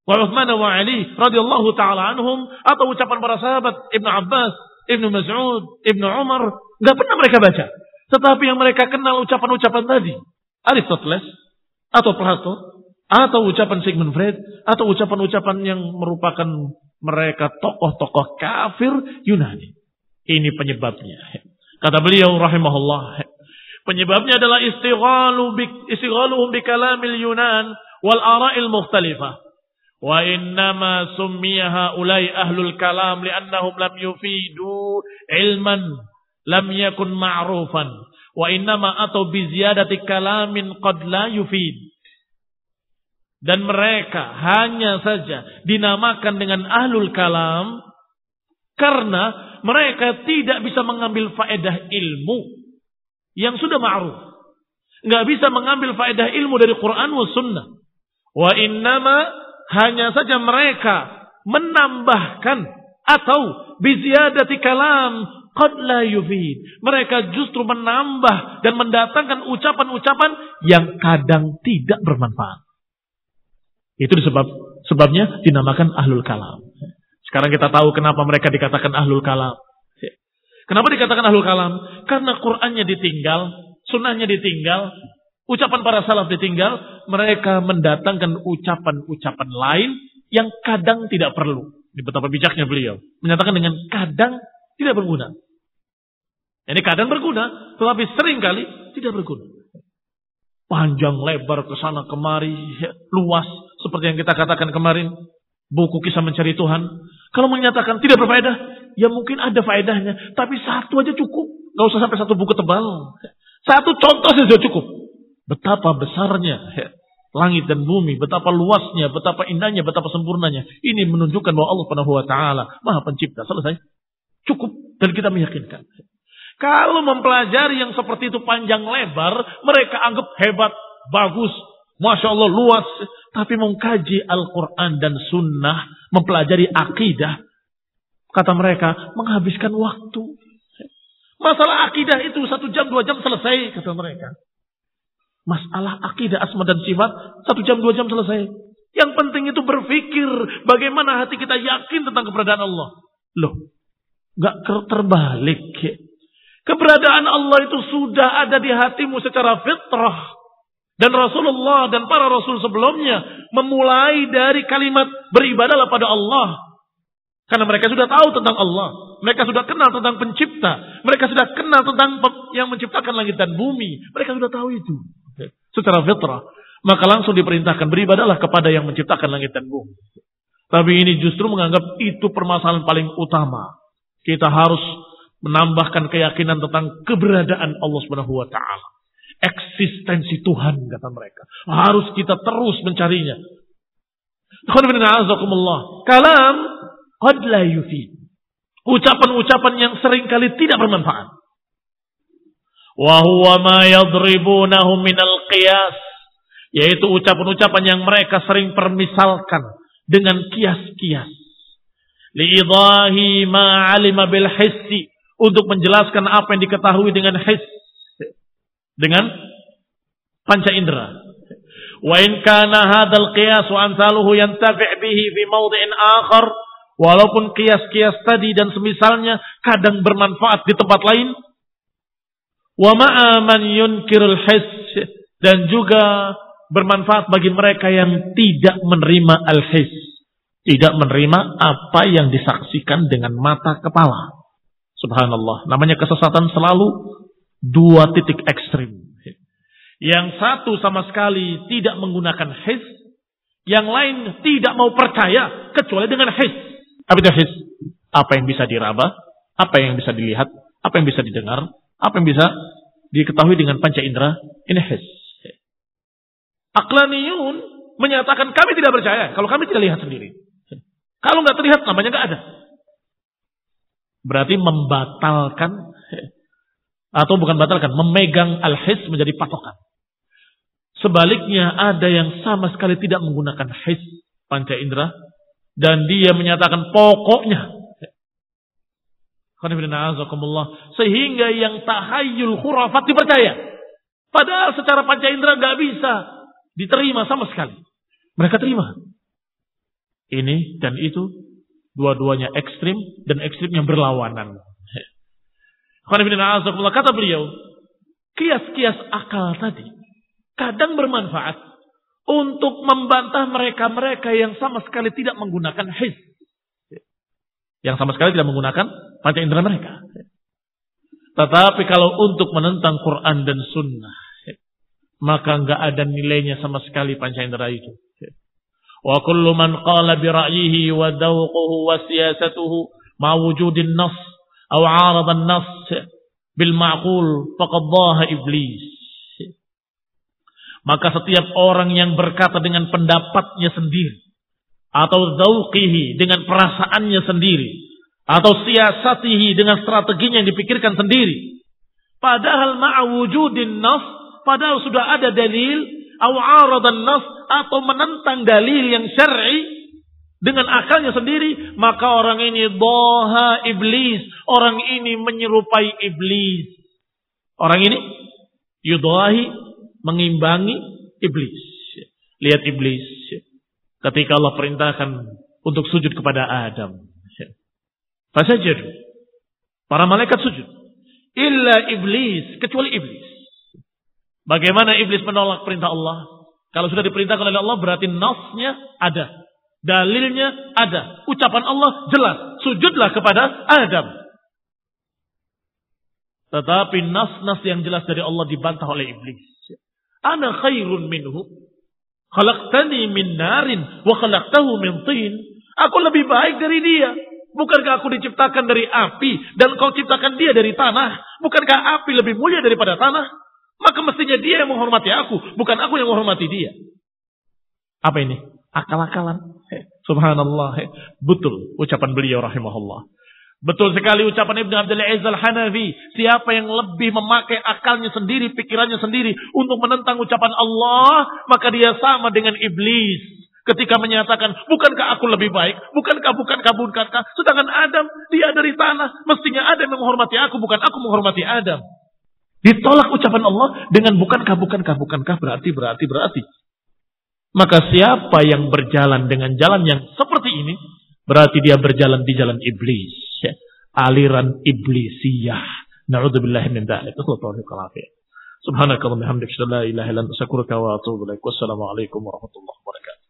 wa Uthman wa Ali radhiyallahu taala anhum atau ucapan para sahabat Ibnu Abbas, Ibnu Mas'ud, Ibnu Umar, nggak pernah mereka baca. Tetapi yang mereka kenal ucapan-ucapan tadi, Aristoteles atau Plato atau ucapan Sigmund Freud atau ucapan-ucapan yang merupakan mereka tokoh-tokoh kafir Yunani. Ini penyebabnya. Kata beliau rahimahullah. Penyebabnya adalah istighalu bi istighaluhum bi kalamil Yunan wal ara'il mukhtalifah. Wa innama summiya haulai ahlul kalam li'annahum lam yufidu ilman lam yakun ma'rufan. Wa innama atau bi ziyadati kalamin qad la yufid. Dan mereka hanya saja dinamakan dengan ahlul kalam karena mereka tidak bisa mengambil faedah ilmu yang sudah ma'ruf. Nggak bisa mengambil faedah ilmu dari Quran wa sunnah. Wa innama hanya saja mereka menambahkan atau biziadati kalam qad yufid. Mereka justru menambah dan mendatangkan ucapan-ucapan yang kadang tidak bermanfaat. Itu disebab sebabnya dinamakan ahlul kalam. Sekarang kita tahu kenapa mereka dikatakan ahlul kalam. Kenapa dikatakan ahlul kalam? Karena Qur'annya ditinggal, sunnahnya ditinggal, ucapan para salaf ditinggal, mereka mendatangkan ucapan-ucapan lain yang kadang tidak perlu. Ini betapa bijaknya beliau. Menyatakan dengan kadang tidak berguna. Ini kadang berguna, tetapi sering kali tidak berguna. Panjang lebar ke sana kemari, luas seperti yang kita katakan kemarin buku kisah mencari Tuhan. Kalau menyatakan tidak berfaedah, ya mungkin ada faedahnya. Tapi satu aja cukup. Gak usah sampai satu buku tebal. Satu contoh saja cukup. Betapa besarnya langit dan bumi, betapa luasnya, betapa indahnya, betapa sempurnanya. Ini menunjukkan bahwa Allah Subhanahu wa taala Maha Pencipta. Selesai. Cukup dan kita meyakinkan. Kalau mempelajari yang seperti itu panjang lebar, mereka anggap hebat, bagus, Masya Allah luas. Tapi mengkaji Al-Quran dan Sunnah, mempelajari akidah, kata mereka, menghabiskan waktu. Masalah akidah itu satu jam, dua jam selesai, kata mereka. Masalah akidah asma dan sifat, satu jam, dua jam selesai. Yang penting itu berpikir bagaimana hati kita yakin tentang keberadaan Allah. Loh, gak terbalik. Keberadaan Allah itu sudah ada di hatimu secara fitrah. Dan Rasulullah dan para Rasul sebelumnya memulai dari kalimat beribadahlah pada Allah. Karena mereka sudah tahu tentang Allah. Mereka sudah kenal tentang pencipta. Mereka sudah kenal tentang yang menciptakan langit dan bumi. Mereka sudah tahu itu. Secara fitrah. Maka langsung diperintahkan beribadahlah kepada yang menciptakan langit dan bumi. Tapi ini justru menganggap itu permasalahan paling utama. Kita harus menambahkan keyakinan tentang keberadaan Allah Subhanahu wa taala eksistensi Tuhan kata mereka. Harus kita terus mencarinya. Kalam qad la Ucapan-ucapan yang sering kali tidak bermanfaat. Wa huwa ma yadribunahu minal qiyas. Yaitu ucapan-ucapan yang mereka sering permisalkan dengan kias-kias. Li'idahi ma alima bil hissi. Untuk menjelaskan apa yang diketahui dengan his dengan panca indera. Wa in kana hadzal qiyas wa amsaluhu yantafi' bihi fi mawdhi'in akhar. Walaupun kias-kias tadi dan semisalnya kadang bermanfaat di tempat lain. Wa ma'a man yunkirul hiss. Dan juga bermanfaat bagi mereka yang tidak menerima al-hiss tidak menerima apa yang disaksikan dengan mata kepala subhanallah namanya kesesatan selalu dua titik ekstrim. Yang satu sama sekali tidak menggunakan his, yang lain tidak mau percaya kecuali dengan his. Apa itu his? Apa yang bisa diraba, apa yang bisa dilihat, apa yang bisa didengar, apa yang bisa diketahui dengan panca indera, ini his. Aklaniyun menyatakan kami tidak percaya kalau kami tidak lihat sendiri. Kalau nggak terlihat namanya nggak ada. Berarti membatalkan atau bukan batalkan, memegang al-his menjadi patokan. Sebaliknya ada yang sama sekali tidak menggunakan his panca indera dan dia menyatakan pokoknya Sehingga yang tahayul khurafat dipercaya. Padahal secara panca indera nggak bisa diterima sama sekali. Mereka terima. Ini dan itu dua-duanya ekstrim dan ekstrim yang berlawanan. Kata beliau, kias-kias akal tadi kadang bermanfaat untuk membantah mereka-mereka yang sama sekali tidak menggunakan his. Yang sama sekali tidak menggunakan panca indera mereka. Tetapi kalau untuk menentang Quran dan Sunnah, maka nggak ada nilainya sama sekali panca indera itu. Ra'yihi wa dawquhu wa siyasatuhu ma wujudin nas aw 'arada an-nas bil ma'qul faqad dhaha iblis. Maka setiap orang yang berkata dengan pendapatnya sendiri atau dzauqihi dengan perasaannya sendiri atau siasatihi dengan strateginya yang dipikirkan sendiri padahal ma'wujudin nas padahal sudah ada dalil nas atau menentang dalil yang syar'i dengan akalnya sendiri, maka orang ini doha iblis. Orang ini menyerupai iblis. Orang ini yudahi mengimbangi iblis. Lihat iblis. Ketika Allah perintahkan untuk sujud kepada Adam. Fasajud. Para malaikat sujud. Illa iblis. Kecuali iblis. Bagaimana iblis menolak perintah Allah? Kalau sudah diperintahkan oleh Allah berarti nasnya ada. Dalilnya ada. Ucapan Allah jelas. Sujudlah kepada Adam. Tetapi nas-nas yang jelas dari Allah dibantah oleh iblis. Ana khairun minhu. Khalaqtani min narin wa khalaqtahu min tin. Aku lebih baik dari dia. Bukankah aku diciptakan dari api dan kau ciptakan dia dari tanah? Bukankah api lebih mulia daripada tanah? Maka mestinya dia yang menghormati aku, bukan aku yang menghormati dia. Apa ini? Akal-akalan. Subhanallah. Betul ucapan beliau rahimahullah. Betul sekali ucapan Ibn Abdul Aziz Al-Hanafi. Siapa yang lebih memakai akalnya sendiri, pikirannya sendiri untuk menentang ucapan Allah, maka dia sama dengan iblis. Ketika menyatakan, bukankah aku lebih baik? Bukankah, bukankah, bukankah? Sedangkan Adam, dia dari tanah. Mestinya Adam yang menghormati aku, bukan aku menghormati Adam. Ditolak ucapan Allah dengan bukankah, bukankah, bukankah, berarti, berarti, berarti. Maka siapa yang berjalan dengan jalan yang seperti ini, berarti dia berjalan di jalan iblis. Aliran iblisiyah. Na'udzubillah min dhalik. Subhanakallahumma hamdika la ilaha illa anta astaghfiruka wa atubu ilaik. Wassalamualaikum warahmatullahi wabarakatuh.